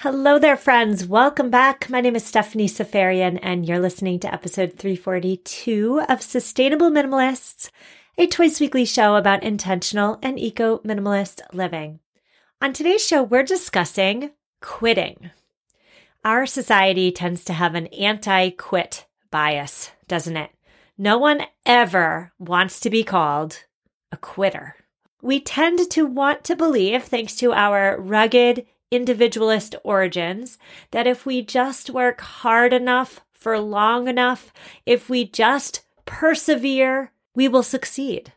Hello there, friends. Welcome back. My name is Stephanie Seferian, and you're listening to episode 342 of Sustainable Minimalists, a twice weekly show about intentional and eco minimalist living. On today's show, we're discussing quitting. Our society tends to have an anti quit bias, doesn't it? No one ever wants to be called a quitter. We tend to want to believe, thanks to our rugged, individualist origins that if we just work hard enough for long enough, if we just persevere, we will succeed.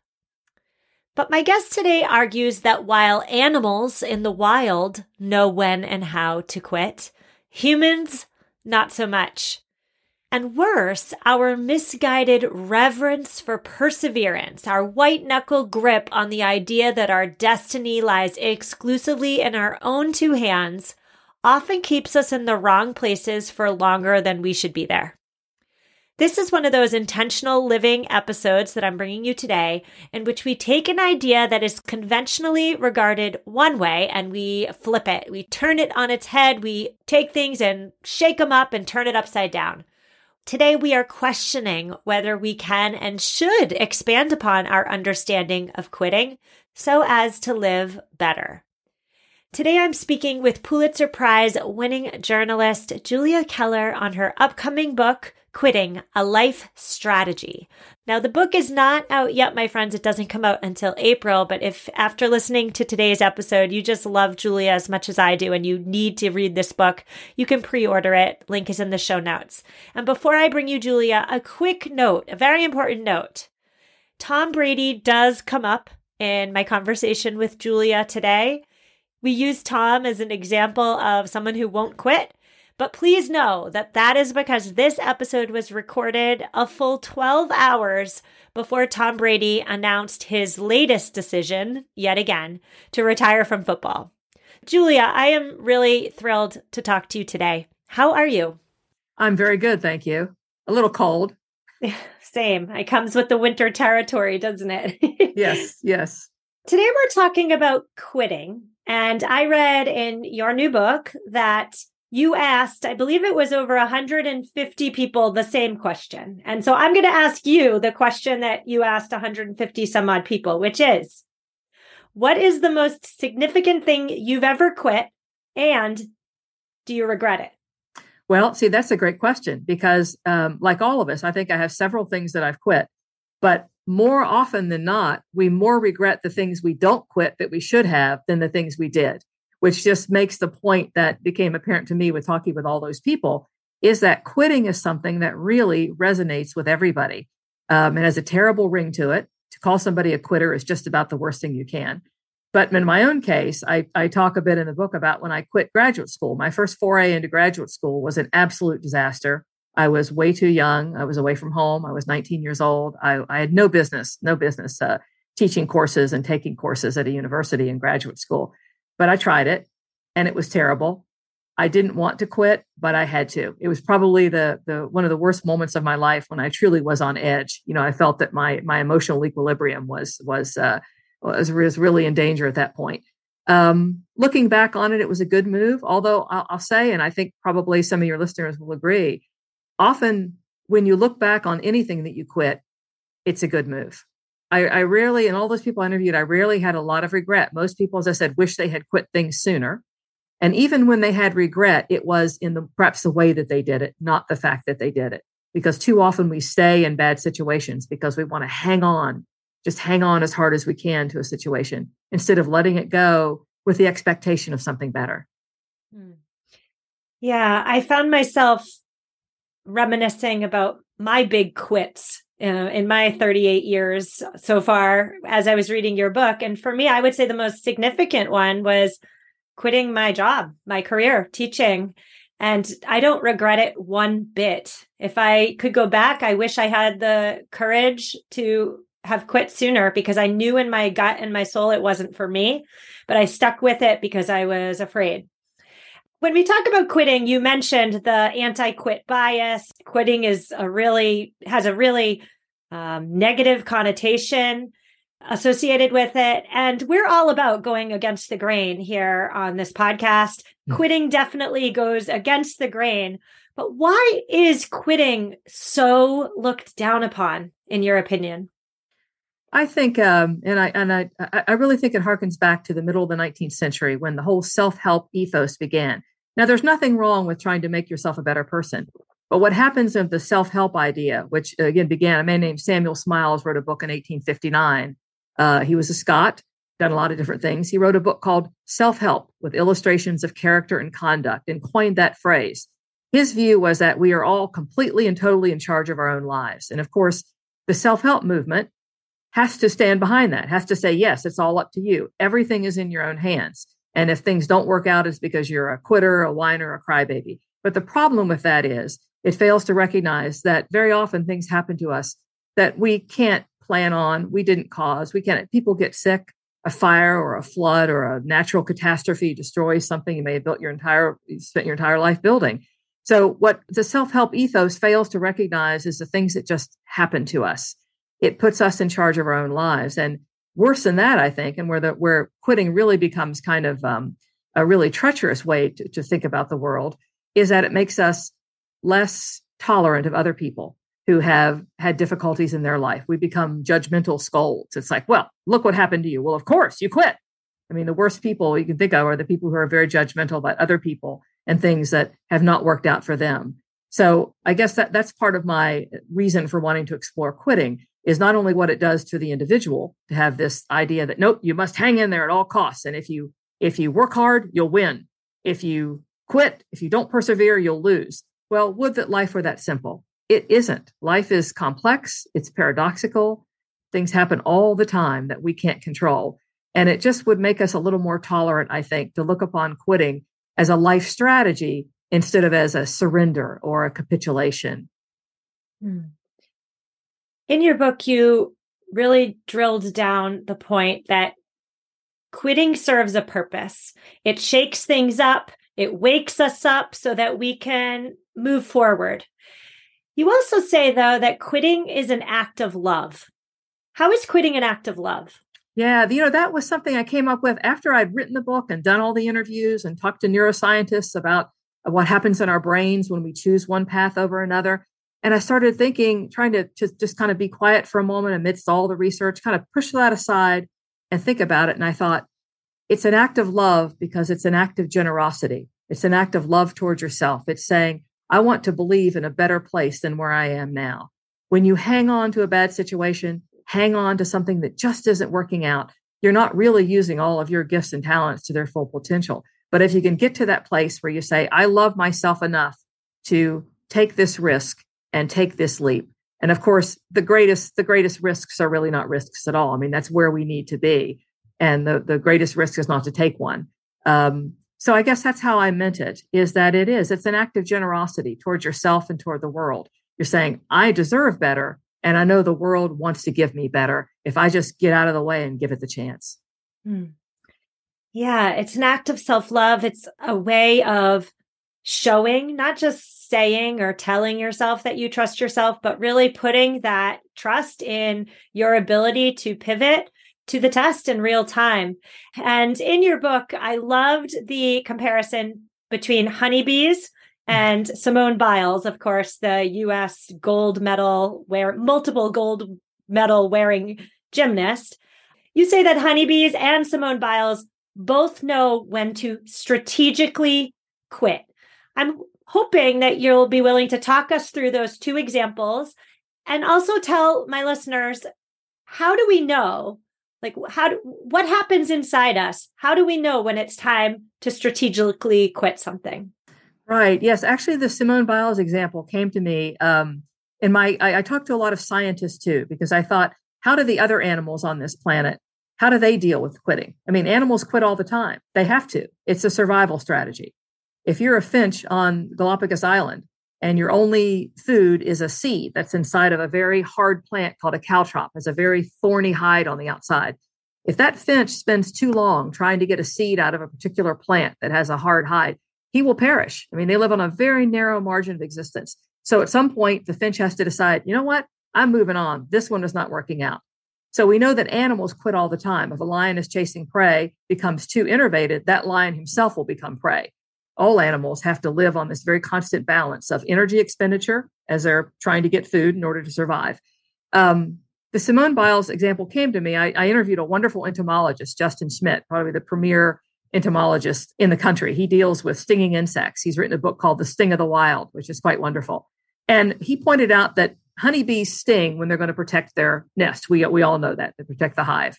But my guest today argues that while animals in the wild know when and how to quit, humans, not so much. And worse, our misguided reverence for perseverance, our white knuckle grip on the idea that our destiny lies exclusively in our own two hands, often keeps us in the wrong places for longer than we should be there. This is one of those intentional living episodes that I'm bringing you today, in which we take an idea that is conventionally regarded one way and we flip it. We turn it on its head. We take things and shake them up and turn it upside down. Today, we are questioning whether we can and should expand upon our understanding of quitting so as to live better. Today, I'm speaking with Pulitzer Prize winning journalist Julia Keller on her upcoming book, Quitting A Life Strategy. Now, the book is not out yet, my friends. It doesn't come out until April. But if after listening to today's episode, you just love Julia as much as I do and you need to read this book, you can pre order it. Link is in the show notes. And before I bring you Julia, a quick note, a very important note. Tom Brady does come up in my conversation with Julia today. We use Tom as an example of someone who won't quit. But please know that that is because this episode was recorded a full 12 hours before Tom Brady announced his latest decision, yet again, to retire from football. Julia, I am really thrilled to talk to you today. How are you? I'm very good, thank you. A little cold. Same. It comes with the winter territory, doesn't it? yes, yes. Today we're talking about quitting. And I read in your new book that you asked, I believe it was over 150 people the same question. And so I'm going to ask you the question that you asked 150 some odd people, which is what is the most significant thing you've ever quit? And do you regret it? Well, see, that's a great question because, um, like all of us, I think I have several things that I've quit. But more often than not, we more regret the things we don't quit that we should have than the things we did which just makes the point that became apparent to me with talking with all those people is that quitting is something that really resonates with everybody. Um, it has a terrible ring to it. To call somebody a quitter is just about the worst thing you can. But in my own case, I, I talk a bit in the book about when I quit graduate school. My first foray into graduate school was an absolute disaster. I was way too young. I was away from home. I was 19 years old. I, I had no business, no business uh, teaching courses and taking courses at a university and graduate school but I tried it and it was terrible. I didn't want to quit, but I had to. It was probably the the one of the worst moments of my life when I truly was on edge. You know, I felt that my my emotional equilibrium was was uh, was, was really in danger at that point. Um, looking back on it, it was a good move. Although I'll, I'll say, and I think probably some of your listeners will agree, often when you look back on anything that you quit, it's a good move. I, I rarely, and all those people I interviewed, I rarely had a lot of regret. Most people, as I said, wish they had quit things sooner. And even when they had regret, it was in the perhaps the way that they did it, not the fact that they did it. Because too often we stay in bad situations because we want to hang on, just hang on as hard as we can to a situation instead of letting it go with the expectation of something better. Hmm. Yeah, I found myself reminiscing about my big quits uh, in my 38 years so far as I was reading your book. And for me, I would say the most significant one was quitting my job, my career, teaching. And I don't regret it one bit. If I could go back, I wish I had the courage to have quit sooner because I knew in my gut and my soul it wasn't for me, but I stuck with it because I was afraid. When we talk about quitting, you mentioned the anti-quit bias. Quitting is a really has a really um, negative connotation. associated with it. And we're all about going against the grain here on this podcast. Mm. Quitting definitely goes against the grain. But why is quitting so looked down upon, in your opinion? I think, um, and I and I, I really think it harkens back to the middle of the 19th century when the whole self-help ethos began. Now, there's nothing wrong with trying to make yourself a better person, but what happens of the self-help idea, which again began, a man named Samuel Smiles wrote a book in 1859. Uh, he was a Scot, done a lot of different things. He wrote a book called Self-Help with illustrations of character and conduct, and coined that phrase. His view was that we are all completely and totally in charge of our own lives, and of course, the self-help movement has to stand behind that, has to say, yes, it's all up to you. Everything is in your own hands. And if things don't work out, it's because you're a quitter, a whiner, a crybaby. But the problem with that is it fails to recognize that very often things happen to us that we can't plan on, we didn't cause. We can't, people get sick, a fire or a flood or a natural catastrophe destroys something you may have built your entire, spent your entire life building. So, what the self help ethos fails to recognize is the things that just happen to us it puts us in charge of our own lives. And worse than that, I think, and where the where quitting really becomes kind of um, a really treacherous way to, to think about the world is that it makes us less tolerant of other people who have had difficulties in their life. We become judgmental scolds. It's like, well, look what happened to you. Well, of course, you quit. I mean, the worst people you can think of are the people who are very judgmental about other people and things that have not worked out for them. So I guess that that's part of my reason for wanting to explore quitting is not only what it does to the individual to have this idea that nope you must hang in there at all costs and if you if you work hard you'll win. If you quit if you don't persevere you'll lose. Well would that life were that simple? It isn't. Life is complex it's paradoxical things happen all the time that we can't control and it just would make us a little more tolerant i think to look upon quitting as a life strategy instead of as a surrender or a capitulation. Hmm in your book, you really drilled down the point that quitting serves a purpose. It shakes things up, it wakes us up so that we can move forward. You also say, though, that quitting is an act of love. How is quitting an act of love? Yeah, you know, that was something I came up with after I'd written the book and done all the interviews and talked to neuroscientists about what happens in our brains when we choose one path over another. And I started thinking, trying to just, just kind of be quiet for a moment amidst all the research, kind of push that aside and think about it. And I thought, it's an act of love because it's an act of generosity. It's an act of love towards yourself. It's saying, I want to believe in a better place than where I am now. When you hang on to a bad situation, hang on to something that just isn't working out, you're not really using all of your gifts and talents to their full potential. But if you can get to that place where you say, I love myself enough to take this risk and take this leap. And of course, the greatest the greatest risks are really not risks at all. I mean, that's where we need to be, and the the greatest risk is not to take one. Um, so I guess that's how I meant it: is that it is it's an act of generosity towards yourself and toward the world. You're saying, I deserve better, and I know the world wants to give me better if I just get out of the way and give it the chance. Hmm. Yeah, it's an act of self love. It's a way of showing, not just saying or telling yourself that you trust yourself, but really putting that trust in your ability to pivot to the test in real time. And in your book, I loved the comparison between honeybees mm. and Simone Biles, of course, the US gold medal wear multiple gold medal wearing gymnast. You say that honeybees and Simone Biles both know when to strategically quit. I'm hoping that you'll be willing to talk us through those two examples and also tell my listeners how do we know like how do, what happens inside us? How do we know when it's time to strategically quit something? Right. Yes. Actually the simone biles example came to me um, in my I, I talked to a lot of scientists too because i thought how do the other animals on this planet how do they deal with quitting? I mean animals quit all the time. They have to. It's a survival strategy if you're a finch on Galapagos Island and your only food is a seed that's inside of a very hard plant called a caltrop, has a very thorny hide on the outside. If that finch spends too long trying to get a seed out of a particular plant that has a hard hide, he will perish. I mean, they live on a very narrow margin of existence. So at some point, the finch has to decide, you know what? I'm moving on. This one is not working out. So we know that animals quit all the time. If a lion is chasing prey, becomes too innervated, that lion himself will become prey. All animals have to live on this very constant balance of energy expenditure as they're trying to get food in order to survive. Um, the Simone Biles example came to me. I, I interviewed a wonderful entomologist, Justin Schmidt, probably the premier entomologist in the country. He deals with stinging insects. He's written a book called The Sting of the Wild, which is quite wonderful. And he pointed out that honeybees sting when they're going to protect their nest. We, we all know that they protect the hive.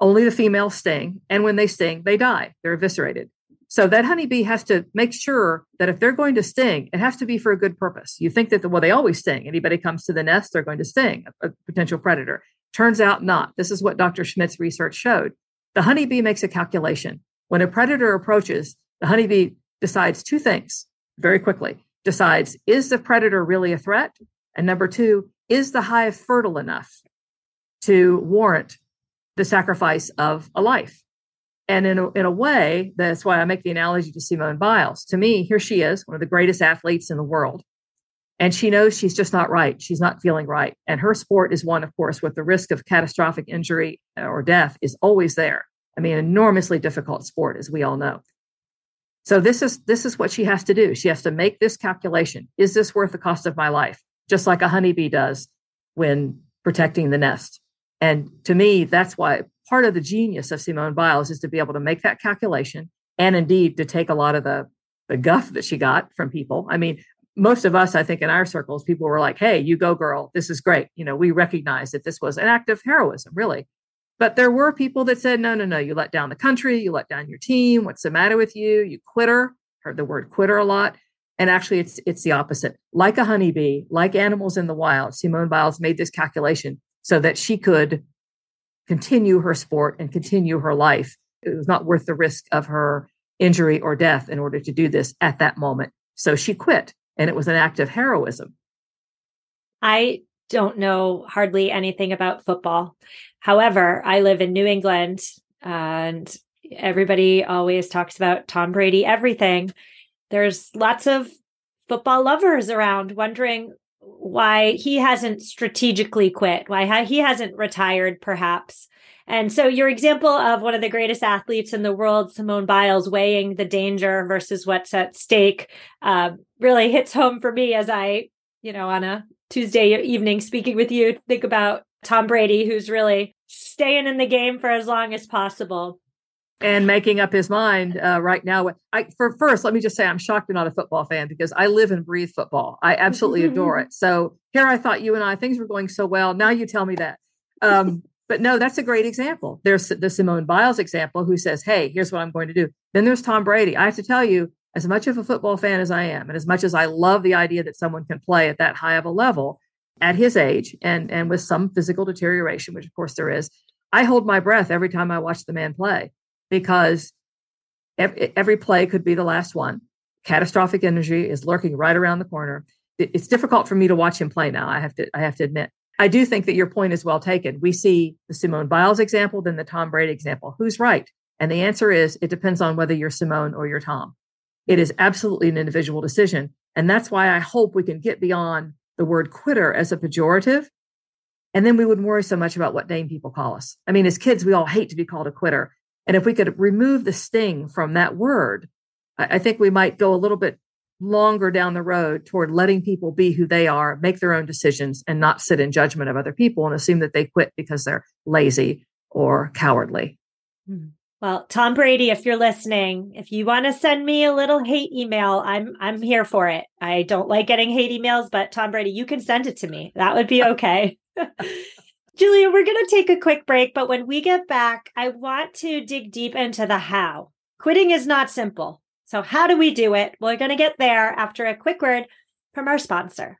Only the females sting. And when they sting, they die. They're eviscerated. So that honeybee has to make sure that if they're going to sting, it has to be for a good purpose. You think that, the, well, they always sting. Anybody comes to the nest, they're going to sting a, a potential predator. Turns out not. This is what Dr. Schmidt's research showed. The honeybee makes a calculation. When a predator approaches, the honeybee decides two things very quickly. Decides, is the predator really a threat? And number two, is the hive fertile enough to warrant the sacrifice of a life? And in a, in a way, that's why I make the analogy to Simone Biles. To me, here she is, one of the greatest athletes in the world. And she knows she's just not right. She's not feeling right. And her sport is one, of course, with the risk of catastrophic injury uh, or death is always there. I mean, enormously difficult sport, as we all know. So this is this is what she has to do. She has to make this calculation. Is this worth the cost of my life? Just like a honeybee does when protecting the nest. And to me, that's why part of the genius of Simone Biles is to be able to make that calculation and indeed to take a lot of the, the guff that she got from people. I mean, most of us, I think, in our circles, people were like, hey, you go, girl. This is great. You know, we recognize that this was an act of heroism, really. But there were people that said, no, no, no, you let down the country, you let down your team. What's the matter with you? You quitter. Heard the word quitter a lot. And actually, it's it's the opposite. Like a honeybee, like animals in the wild, Simone Biles made this calculation so that she could continue her sport and continue her life. It was not worth the risk of her injury or death in order to do this at that moment. So she quit, and it was an act of heroism. I don't know hardly anything about football. However, I live in New England and everybody always talks about Tom Brady, everything. There's lots of football lovers around wondering why he hasn't strategically quit, why he hasn't retired, perhaps. And so, your example of one of the greatest athletes in the world, Simone Biles, weighing the danger versus what's at stake, uh, really hits home for me as I, you know, on a Tuesday evening speaking with you, think about Tom Brady, who's really staying in the game for as long as possible and making up his mind uh, right now. I, for first, let me just say I'm shocked you're not a football fan because I live and breathe football. I absolutely adore it. So here I thought you and I things were going so well. Now you tell me that. Um, but no, that's a great example. There's the Simone Biles example who says, "Hey, here's what I'm going to do." Then there's Tom Brady. I have to tell you, as much of a football fan as I am, and as much as I love the idea that someone can play at that high of a level at his age and and with some physical deterioration, which of course there is, I hold my breath every time I watch the man play because every, play could be the last one. Catastrophic injury is lurking right around the corner. It, it's difficult for me to watch him play now. I have to I have to admit. I do think that your point is well taken. We see the Simone Biles example, then the Tom Brady example. Who's right? And the answer is it depends on whether you're Simone or you're Tom. It is absolutely an individual decision. And that's why I hope we can get beyond the word quitter as a pejorative. And then we wouldn't worry so much about what name people call us. I mean, as kids, we all hate to be called a quitter. And if we could remove the sting from that word, I, I think we might go a little bit longer down the road toward letting people be who they are, make their own decisions, and not sit in judgment of other people and assume that they quit because they're lazy or cowardly. Hmm. Well, Tom Brady, if you're listening, if you want to send me a little hate email, I'm I'm here for it. I don't like getting hate emails, but Tom Brady, you can send it to me. That would be okay. Julia, we're going to take a quick break, but when we get back, I want to dig deep into the how. Quitting is not simple. So, how do we do it? We're going to get there after a quick word from our sponsor.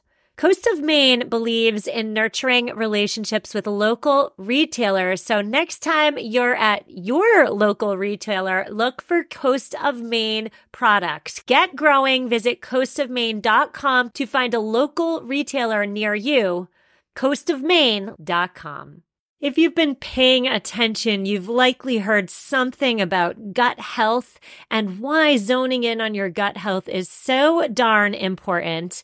Coast of Maine believes in nurturing relationships with local retailers. So next time you're at your local retailer, look for Coast of Maine products. Get growing. Visit coastofmaine.com to find a local retailer near you. coastofmaine.com. If you've been paying attention, you've likely heard something about gut health and why zoning in on your gut health is so darn important.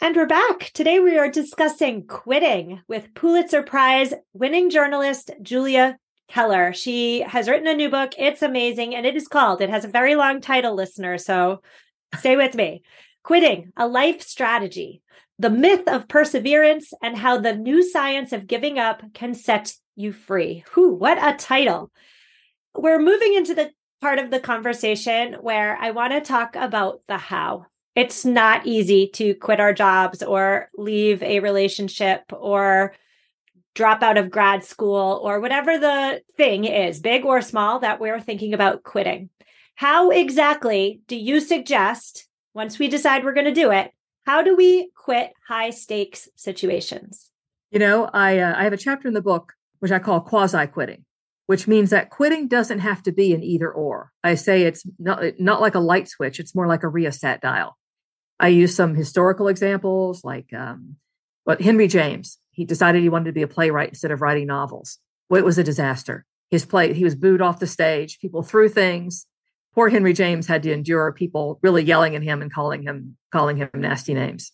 And we're back. Today we are discussing quitting with Pulitzer Prize winning journalist Julia Keller. She has written a new book. It's amazing. And it is called, it has a very long title, listener. So stay with me. Quitting, a life strategy, the myth of perseverance, and how the new science of giving up can set you free. Whew, what a title. We're moving into the part of the conversation where I want to talk about the how it's not easy to quit our jobs or leave a relationship or drop out of grad school or whatever the thing is, big or small, that we're thinking about quitting. How exactly do you suggest, once we decide we're going to do it, how do we quit high stakes situations? You know, I uh, I have a chapter in the book which I call quasi quitting, which means that quitting doesn't have to be an either or. I say it's not not like a light switch; it's more like a rheostat dial. I use some historical examples like um, what Henry James. He decided he wanted to be a playwright instead of writing novels. Well, it was a disaster. His play, he was booed off the stage. People threw things. Poor Henry James had to endure people really yelling at him and calling him calling him nasty names.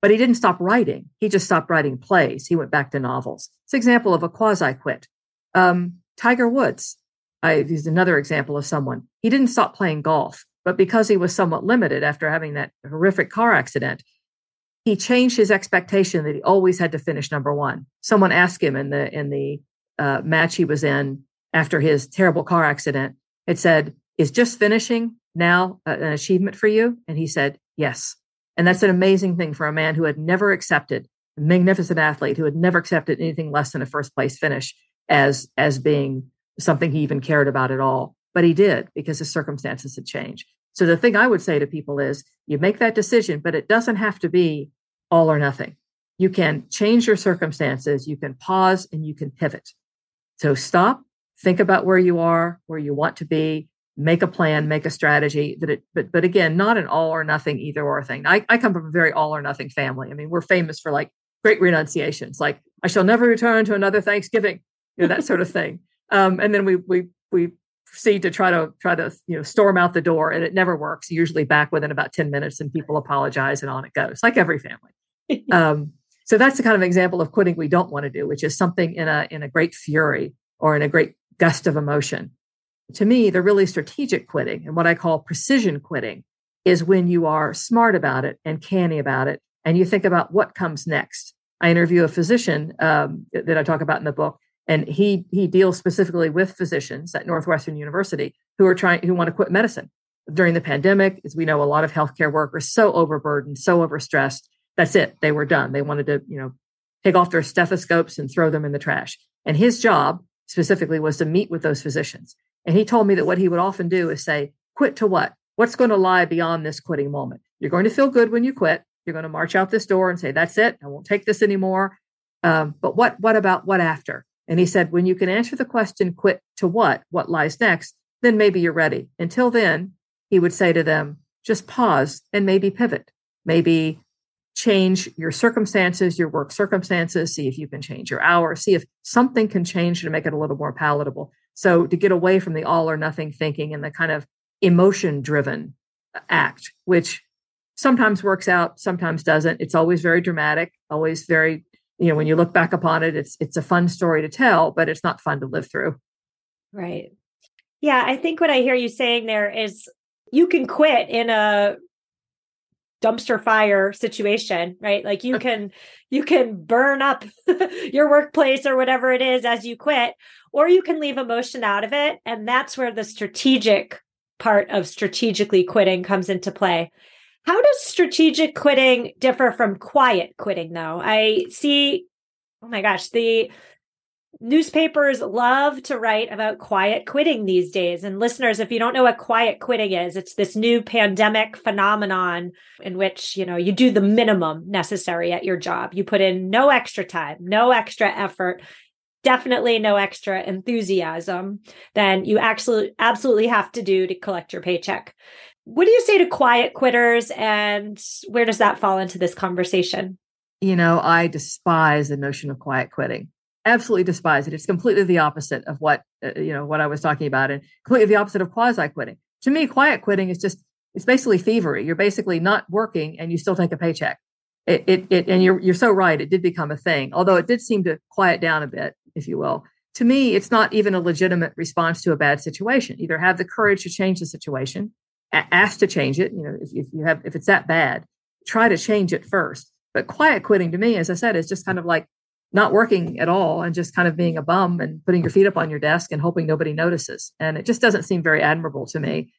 But he didn't stop writing. He just stopped writing plays. He went back to novels. It's an example of a quasi quit. Um, Tiger Woods. I use another example of someone. He didn't stop playing golf. But because he was somewhat limited after having that horrific car accident, he changed his expectation that he always had to finish number one. Someone asked him in the in the uh, match he was in after his terrible car accident. It said, "Is just finishing now an achievement for you?" And he said, "Yes." And that's an amazing thing for a man who had never accepted a magnificent athlete who had never accepted anything less than a first place finish as as being something he even cared about at all but he did because his circumstances had changed. So the thing I would say to people is you make that decision, but it doesn't have to be all or nothing. You can change your circumstances, you can pause and you can pivot. So stop, think about where you are, where you want to be, make a plan, make a strategy that it, but, but again, not an all or nothing either or thing. I, I come from a very all or nothing family. I mean, we're famous for like great renunciations, like I shall never return to another Thanksgiving, you know, that sort of thing. Um, and then we, we, we proceed to try to try to you know storm out the door and it never works usually back within about 10 minutes and people apologize and on it goes like every family. Um, so that's the kind of example of quitting we don't want to do which is something in a in a great fury or in a great gust of emotion. To me the really strategic quitting and what i call precision quitting is when you are smart about it and canny about it and you think about what comes next. I interview a physician um, that i talk about in the book and he he deals specifically with physicians at Northwestern University who are trying who want to quit medicine during the pandemic. As we know, a lot of healthcare workers so overburdened, so overstressed. That's it. They were done. They wanted to, you know, take off their stethoscopes and throw them in the trash. And his job specifically was to meet with those physicians. And he told me that what he would often do is say, quit to what? What's going to lie beyond this quitting moment? You're going to feel good when you quit. You're going to march out this door and say, that's it. I won't take this anymore. Um, but what, what about what after? And he said, when you can answer the question, quit to what, what lies next, then maybe you're ready. Until then, he would say to them, just pause and maybe pivot. Maybe change your circumstances, your work circumstances, see if you can change your hours, see if something can change to make it a little more palatable. So to get away from the all or nothing thinking and the kind of emotion driven uh, act, which sometimes works out, sometimes doesn't. It's always very dramatic, always very, you know, when you look back upon it, it's it's a fun story to tell, but it's not fun to live through. Right. Yeah, I think what I hear you saying there is you can quit in a dumpster fire situation right like you can you can burn up your workplace or whatever it is as you quit or you can leave emotion out of it and that's where the strategic part of strategically quitting comes into play how does strategic quitting differ from quiet quitting though i see oh my gosh the newspapers love to write about quiet quitting these days. And listeners, if you don't know what quiet quitting is, it's this new pandemic phenomenon in which, you know, you do the minimum necessary at your job. You put in no extra time, no extra effort, definitely no extra enthusiasm than you actually absolutely have to do to collect your paycheck. What do you say to quiet quitters and where does that fall into this conversation? You know, I despise the notion of quiet quitting absolutely despise it. It's completely the opposite of what uh, you know what I was talking about, and completely the opposite of quasi quitting. To me, quiet quitting is just it's basically thievery. You're basically not working and you still take a paycheck. It, it, it and you're you're so right. It did become a thing, although it did seem to quiet down a bit, if you will. To me, it's not even a legitimate response to a bad situation. Either have the courage to change the situation, ask to change it. You know, if, if you have if it's that bad, try to change it first. But quiet quitting to me, as I said, is just kind of like not working at all and just kind of being a bum and putting your feet up on your desk and hoping nobody notices. And it just doesn't seem very admirable to me.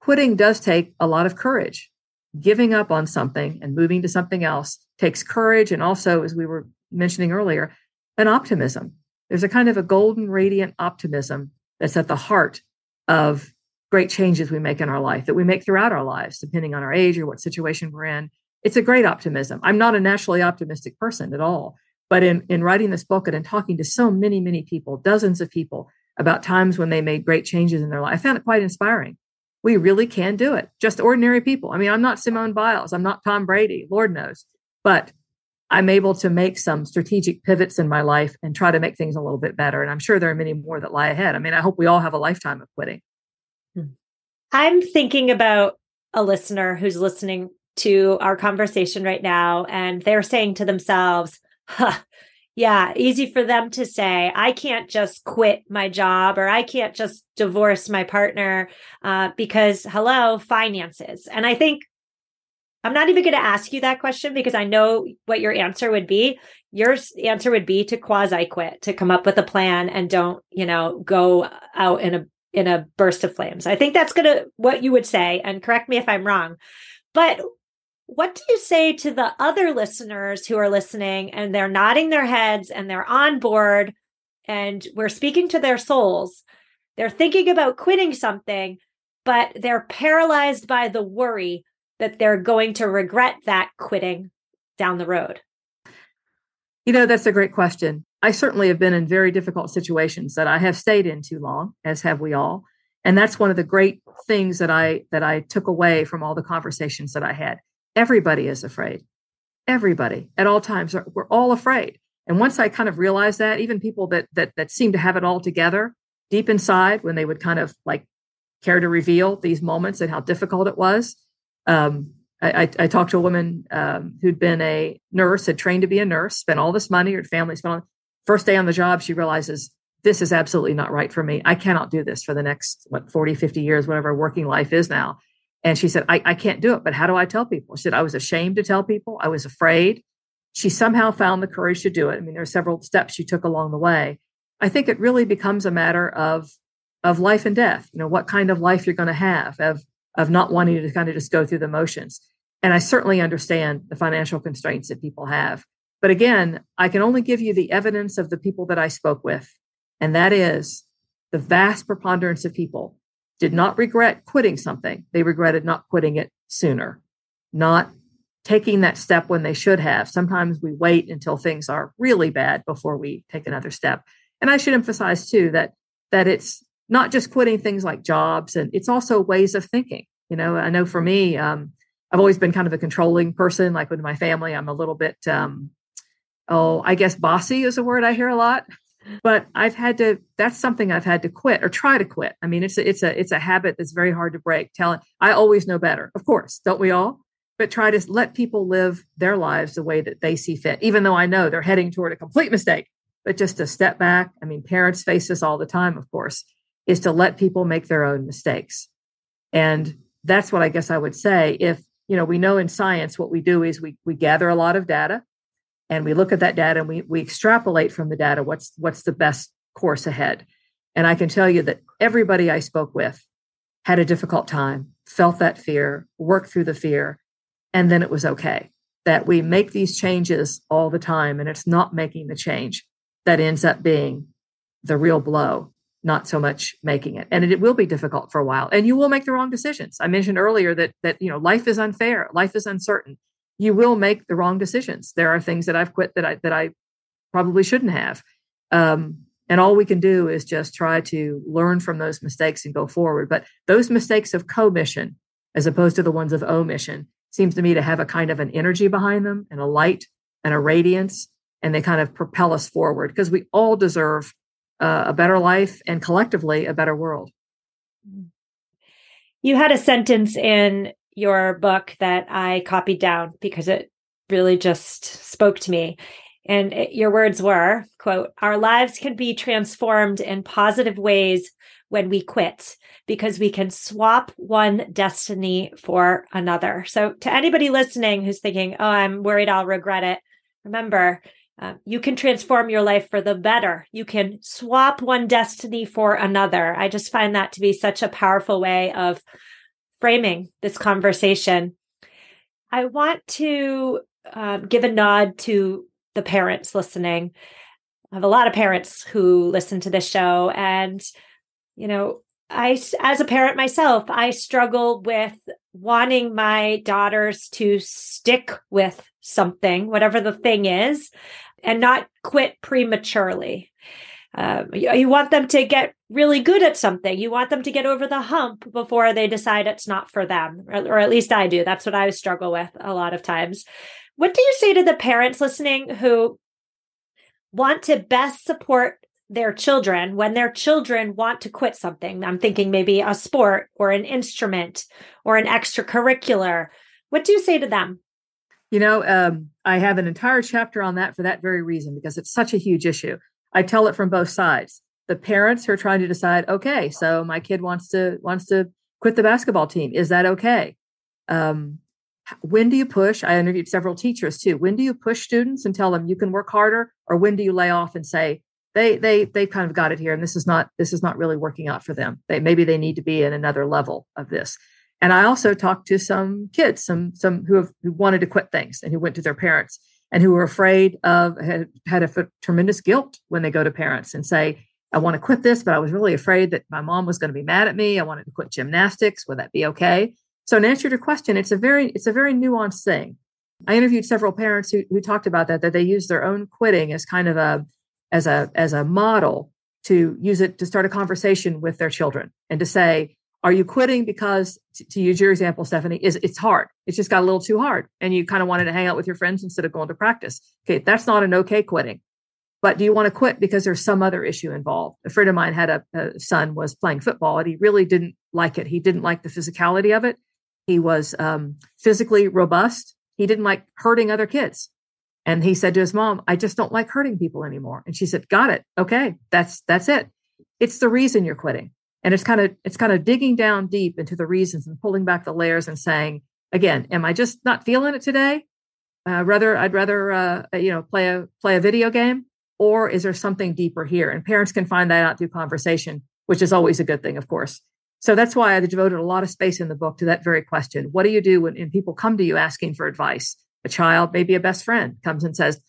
Quitting does take a lot of courage. Giving up on something and moving to something else takes courage and also, as we were mentioning earlier, an optimism. There's a kind of a golden radiant optimism that's at the heart of great changes we make in our life that we make throughout our lives, depending on our age or what situation we're in. It's a great optimism. I'm not a naturally optimistic person at all but in, in writing this book and in talking to so many, many people, dozens of people about times when they made great changes in their life, I found it quite inspiring. We really can do it. Just ordinary people. I mean, I'm not Simone Biles. I'm not Tom Brady, Lord knows. But I'm able to make some strategic pivots in my life and try to make things a little bit better. And I'm sure there are many more that lie ahead. I mean, I hope we all have a lifetime of quitting. I'm thinking about a listener who's listening to our conversation right now, and they're saying to themselves, huh, yeah, easy for them to say, I can't just quit my job or I can't just divorce my partner uh, because, hello, finances. And I think I'm not even going to ask you that question because I know what your answer would be. Your answer would be to quasi quit, to come up with a plan and don't, you know, go out in a in a burst of flames. I think that's going to what you would say and correct me if I'm wrong. But what do you say to the other listeners who are listening and they're nodding their heads and they're on board and we're speaking to their souls? They're thinking about quitting something, but they're paralyzed by the worry that they're going to regret that quitting down the road. You know, that's a great question. I certainly have been in very difficult situations that I have stayed in too long, as have we all. And that's one of the great things that I that I took away from all the conversations that I had Everybody is afraid. Everybody at all times, are, we're all afraid. And once I kind of realized that, even people that that that seem to have it all together deep inside, when they would kind of like care to reveal these moments and how difficult it was. Um, I, I, talked to a woman um, who'd been a nurse, had trained to be a nurse, spent all this money, her family spent all. First day on the job, she realizes this is absolutely not right for me. I cannot do this for the next, what, 40, 50 years, whatever working life is now. And she said, I, I can't do it, but how do I tell people? She said, I was ashamed to tell people. I was afraid. She somehow found the courage to do it. I mean, there are several steps she took along the way. I think it really becomes a matter of of life and death. You know, what kind of life you're going to have, of of not wanting to kind of just go through the motions. And I certainly understand the financial constraints that people have. But again, I can only give you the evidence of the people that I spoke with. And that is the vast preponderance of people did not regret quitting something. They regretted not quitting it sooner, not taking that step when they should have. Sometimes we wait until things are really bad before we take another step. And I should emphasize too that that it's not just quitting things like jobs, and it's also ways of thinking. You know, I know for me, um, I've always been kind of a controlling person. Like with my family, I'm a little bit, um, oh, I guess bossy is a word I hear a lot. But I've had to. That's something I've had to quit or try to quit. I mean, it's a, it's a it's a habit that's very hard to break. Telling I always know better, of course, don't we all? But try to let people live their lives the way that they see fit, even though I know they're heading toward a complete mistake. But just to step back. I mean, parents face this all the time, of course, is to let people make their own mistakes, and that's what I guess I would say. If you know, we know in science what we do is we we gather a lot of data and we look at that data and we we extrapolate from the data what's what's the best course ahead. And I can tell you that everybody I spoke with had a difficult time, felt that fear, worked through the fear, and then it was okay. That we make these changes all the time and it's not making the change that ends up being the real blow not so much making it and it will be difficult for a while and you will make the wrong decisions i mentioned earlier that that you know life is unfair life is uncertain you will make the wrong decisions. There are things that i've quit that i that i probably shouldn't have. Um, and all we can do is just try to learn from those mistakes and go forward. But those mistakes of commission as opposed to the ones of omission seems to me to have a kind of an energy behind them and a light and a radiance and they kind of propel us forward because we all deserve uh, a better life and collectively a better world. You had a sentence in your book that I copied down because it really just spoke to me. And it, your words were, quote, our lives can be transformed in positive ways when we quit because we can swap one destiny for another. So to anybody listening who's thinking, "Oh, I'm worried I'll regret it." Remember, uh, you can transform your life for the better. You can swap one destiny for another. I just find that to be such a powerful way of framing this conversation. I want to uh, give a nod to the parents listening. I have a lot of parents who listen to this show, and you know, I, as a parent myself, I struggle with wanting my daughters to stick with something, whatever the thing is, and not quit prematurely. Um, you, you want them to get really good at something. You want them to get over the hump before they decide it's not for them, or, or at least I do. That's what I struggle with a lot of times. What do you say to the parents listening who want to best support their children when their children want to quit something? I'm thinking maybe a sport or an instrument or an extracurricular. What do you say to them? You know, um, I have an entire chapter on that for that very reason, because it's such a huge issue. I tell it from both sides. The parents who are trying to decide, okay, so my kid wants to wants to quit the basketball team. Is that okay? Um, when do you push? I interviewed several teachers too. When do you push students and tell them you can work harder, or when do you lay off and say they they they've kind of got it here, and this is not this is not really working out for them. They maybe they need to be in another level of this. And I also talked to some kids, some some who have who wanted to quit things and who went to their parents and who were afraid of had had a tremendous guilt when they go to parents and say, "I want to quit this, but I was really afraid that my mom was going to be mad at me. I wanted to quit gymnastics. Would that be okay?" So, in answer to your question, it's a very it's a very nuanced thing. I interviewed several parents who who talked about that that they use their own quitting as kind of a as a as a model to use it to start a conversation with their children and to say are you quitting because, to use your example, Stephanie, is it's hard. It's just got a little too hard, and you kind of wanted to hang out with your friends instead of going to practice. Okay, that's not an okay quitting. But do you want to quit because there's some other issue involved? A friend of mine had a, a son was playing football, and he really didn't like it. He didn't like the physicality of it. He was um, physically robust. He didn't like hurting other kids. And he said to his mom, "I just don't like hurting people anymore." And she said, "Got it. Okay, that's that's it. It's the reason you're quitting." And it's kind of it's kind of digging down deep into the reasons and pulling back the layers and saying again am i just not feeling it today? Uh, rather i'd rather uh, you know play a play a video game or is there something deeper here? And parents can find that out through conversation which is always a good thing of course. So that's why i devoted a lot of space in the book to that very question. What do you do when, when people come to you asking for advice? A child maybe a best friend comes and says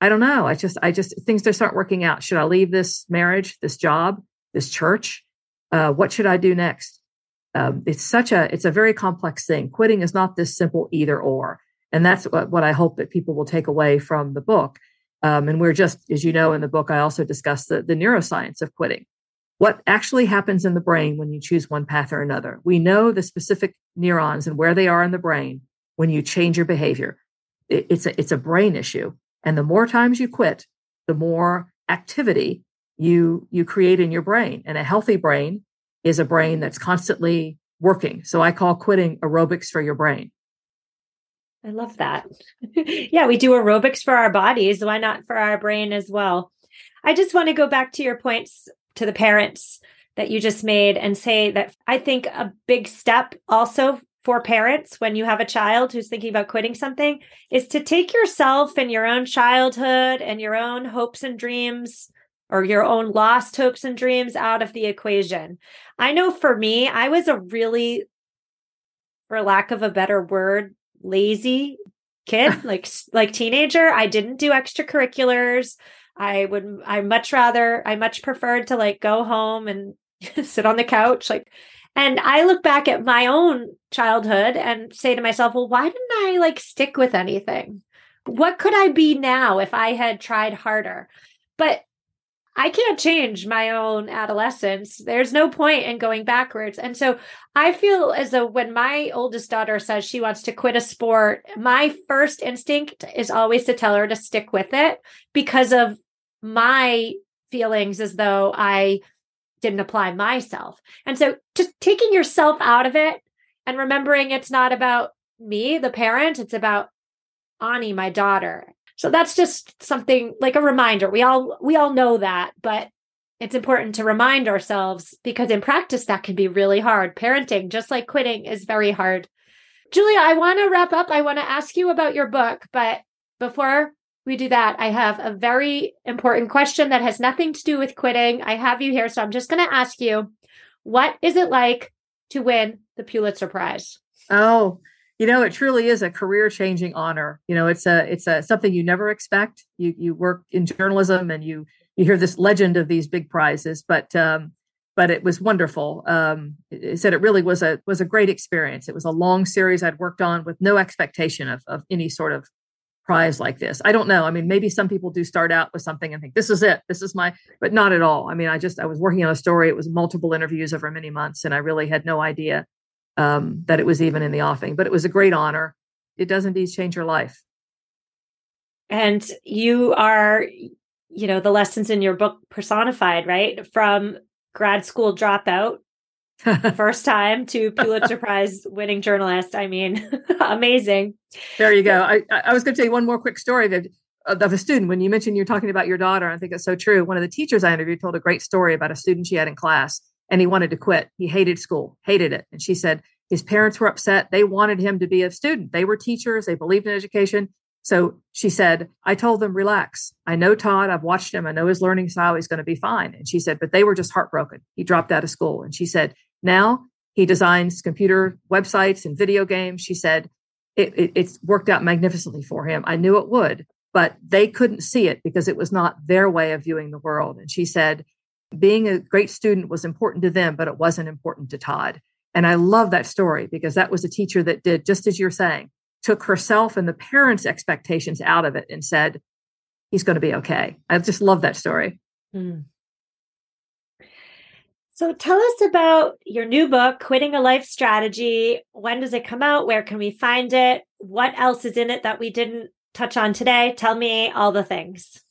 i don't know. I just i just things just aren't working out. Should i leave this marriage this job this church uh, what should I do next? Um, it's such a it's a very complex thing. Quitting is not this simple either or, and that's what, what I hope that people will take away from the book. Um, and we're just, as you know, in the book, I also discuss the, the neuroscience of quitting. what actually happens in the brain when you choose one path or another. We know the specific neurons and where they are in the brain when you change your behavior. It's a, it's a brain issue. And the more times you quit, the more activity you you create in your brain. And a healthy brain is a brain that's constantly working. So I call quitting aerobics for your brain. I love that. yeah, we do aerobics for our bodies. Why not for our brain as well? I just want to go back to your points to the parents that you just made and say that I think a big step also for parents when you have a child who's thinking about quitting something is to take yourself and your own childhood and your own hopes and dreams or your own lost hopes and dreams out of the equation. I know for me, I was a really, for lack of a better word, lazy kid, like like teenager. I didn't do extracurriculars. I would I much rather I much preferred to like go home and sit on the couch like and I look back at my own childhood and say to myself, well, why didn't I like stick with anything? What could I be now if I had tried harder? But I can't change my own adolescence. There's no point in going backwards. And so I feel as though when my oldest daughter says she wants to quit a sport, my first instinct is always to tell her to stick with it because of my feelings as though I didn't apply myself. And so just taking yourself out of it and remembering it's not about me, the parent, it's about Ani, my daughter. So that's just something like a reminder. We all we all know that, but it's important to remind ourselves because in practice that can be really hard. Parenting, just like quitting, is very hard. Julia, I want to wrap up. I want to ask you about your book, but before we do that, I have a very important question that has nothing to do with quitting. I have you here, so I'm just going to ask you what is it like to win the Pulitzer Prize? Oh, you know it truly is a career changing honor. You know it's a it's a something you never expect. You you work in journalism and you you hear this legend of these big prizes but um but it was wonderful. Um it said it really was a was a great experience. It was a long series i'd worked on with no expectation of of any sort of prize like this. I don't know. I mean maybe some people do start out with something and think this is it. This is my but not at all. I mean i just i was working on a story. It was multiple interviews over many months and i really had no idea um, that it was even in the offing. But it was a great honor. It does indeed change your life. And you are, you know, the lessons in your book personified, right? From grad school dropout, first time to Pulitzer Prize winning journalist. I mean, amazing. There you go. I, I was going to tell you one more quick story that of a student when you mentioned you're talking about your daughter i think it's so true one of the teachers i interviewed told a great story about a student she had in class and he wanted to quit. He hated school, hated it. And she said his parents were upset. They wanted him to be a student. They were teachers, they believed in education. So she said, I told them, relax. I know Todd. I've watched him. I know his learning style. He's going to be fine. And she said, but they were just heartbroken. He dropped out of school. And she said, now he designs computer websites and video games. She said, it, it, it's worked out magnificently for him. I knew it would, but they couldn't see it because it was not their way of viewing the world. And she said, being a great student was important to them, but it wasn't important to Todd. And I love that story because that was a teacher that did just as you're saying, took herself and the parents' expectations out of it and said, he's going to be okay. I just love that story. Mm. So tell us about your new book, Quitting a Life Strategy. When does it come out? Where can we find it? What else is in it that we didn't touch on today? Tell me all the things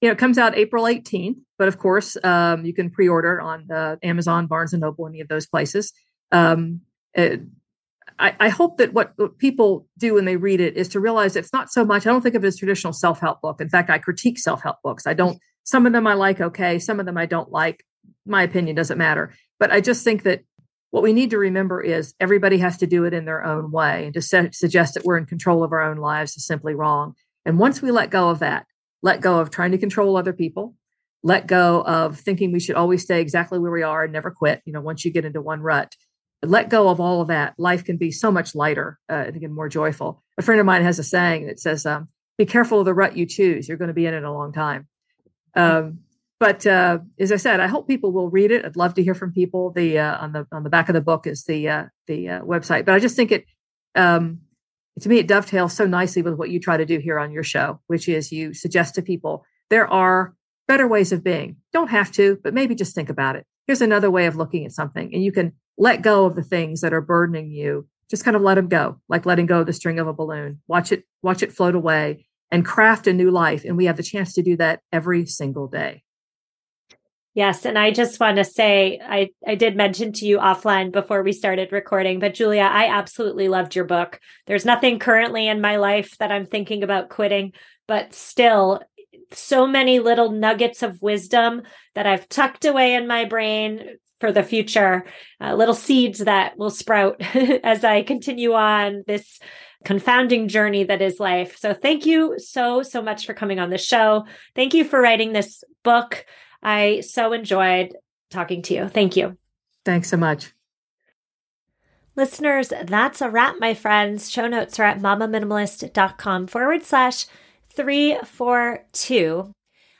you know, it comes out April 18th, but of course, um, you can pre-order on uh, Amazon, Barnes and Noble, any of those places. Um, it, I, I, hope that what, what, people do when they read it is to realize it's not so much. I don't think of it as traditional self-help book. In fact, I critique self-help books. I don't. Some of them I like. Okay, some of them I don't like. My opinion doesn't matter. But I just think that what we need to remember is everybody has to do it in their own way, and to su- suggest that we're in control of our own lives is simply wrong. And once we let go of that, let go of trying to control other people, let go of thinking we should always stay exactly where we are and never quit. You know, once you get into one rut, let go of all of that. Life can be so much lighter, uh, and more joyful. A friend of mine has a saying that says, um, "Be careful of the rut you choose. You're going to be in it a long time." Um, but uh, as I said, I hope people will read it. I'd love to hear from people. The uh, on the on the back of the book is the uh, the uh, website. But I just think it um, to me, it dovetails so nicely with what you try to do here on your show, which is you suggest to people there are better ways of being. Don't have to, but maybe just think about it. here's another way of looking at something. And you can let go of the things that are burdening you. Just kind of let them go, like letting go of the string of a balloon. Watch it, watch it float away and craft a new life. And we have the chance to do that every single day. Yes. And I just want to say, I, I did mention to you offline before we started recording, but Julia, I absolutely loved your book. There's nothing currently in my life that I'm thinking about quitting, but still, so many little nuggets of wisdom that I've tucked away in my brain for the future, uh, little seeds that will sprout as I continue on this confounding journey that is life. So thank you so, so much for coming on the show. Thank you for writing this book. I so enjoyed talking to you. Thank you. Thanks so much. Listeners, that's a wrap, my friends. Show notes are at mamaminimalist.com forward slash 342.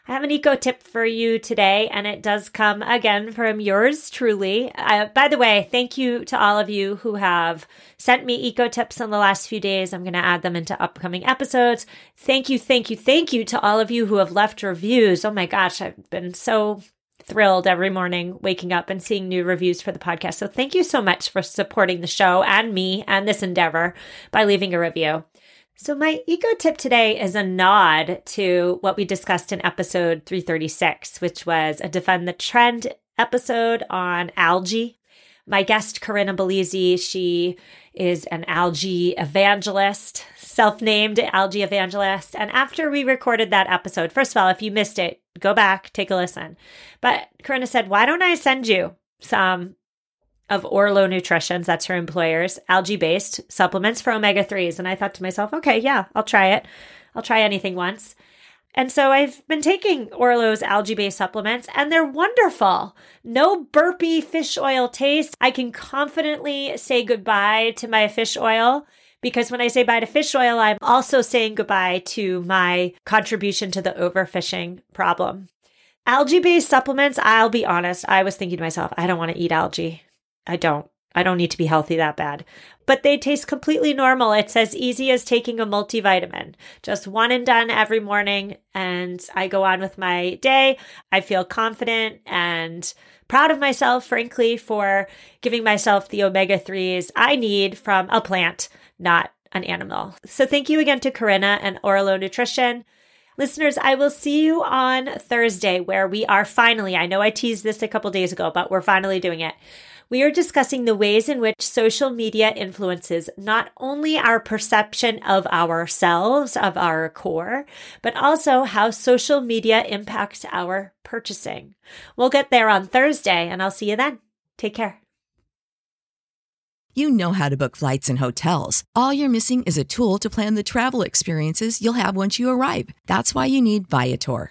I have an eco tip for you today, and it does come again from yours truly. Uh, by the way, thank you to all of you who have sent me eco tips in the last few days. I'm going to add them into upcoming episodes. Thank you, thank you, thank you to all of you who have left reviews. Oh my gosh, I've been so thrilled every morning waking up and seeing new reviews for the podcast. So thank you so much for supporting the show and me and this endeavor by leaving a review. So, my eco tip today is a nod to what we discussed in episode 336, which was a Defend the Trend episode on algae. My guest, Corinna Bellizzi, she is an algae evangelist, self named algae evangelist. And after we recorded that episode, first of all, if you missed it, go back, take a listen. But Corinna said, Why don't I send you some of Orlo Nutritions, that's her employer's algae based supplements for omega 3s. And I thought to myself, okay, yeah, I'll try it. I'll try anything once. And so I've been taking Orlo's algae based supplements and they're wonderful. No burpy fish oil taste. I can confidently say goodbye to my fish oil because when I say bye to fish oil, I'm also saying goodbye to my contribution to the overfishing problem. Algae based supplements, I'll be honest, I was thinking to myself, I don't want to eat algae. I don't. I don't need to be healthy that bad. But they taste completely normal. It's as easy as taking a multivitamin. Just one and done every morning. And I go on with my day. I feel confident and proud of myself, frankly, for giving myself the omega 3s I need from a plant, not an animal. So thank you again to Corinna and Orlo Nutrition. Listeners, I will see you on Thursday where we are finally, I know I teased this a couple days ago, but we're finally doing it we are discussing the ways in which social media influences not only our perception of ourselves, of our core, but also how social media impacts our purchasing. We'll get there on Thursday, and I'll see you then. Take care. You know how to book flights and hotels. All you're missing is a tool to plan the travel experiences you'll have once you arrive. That's why you need Viator.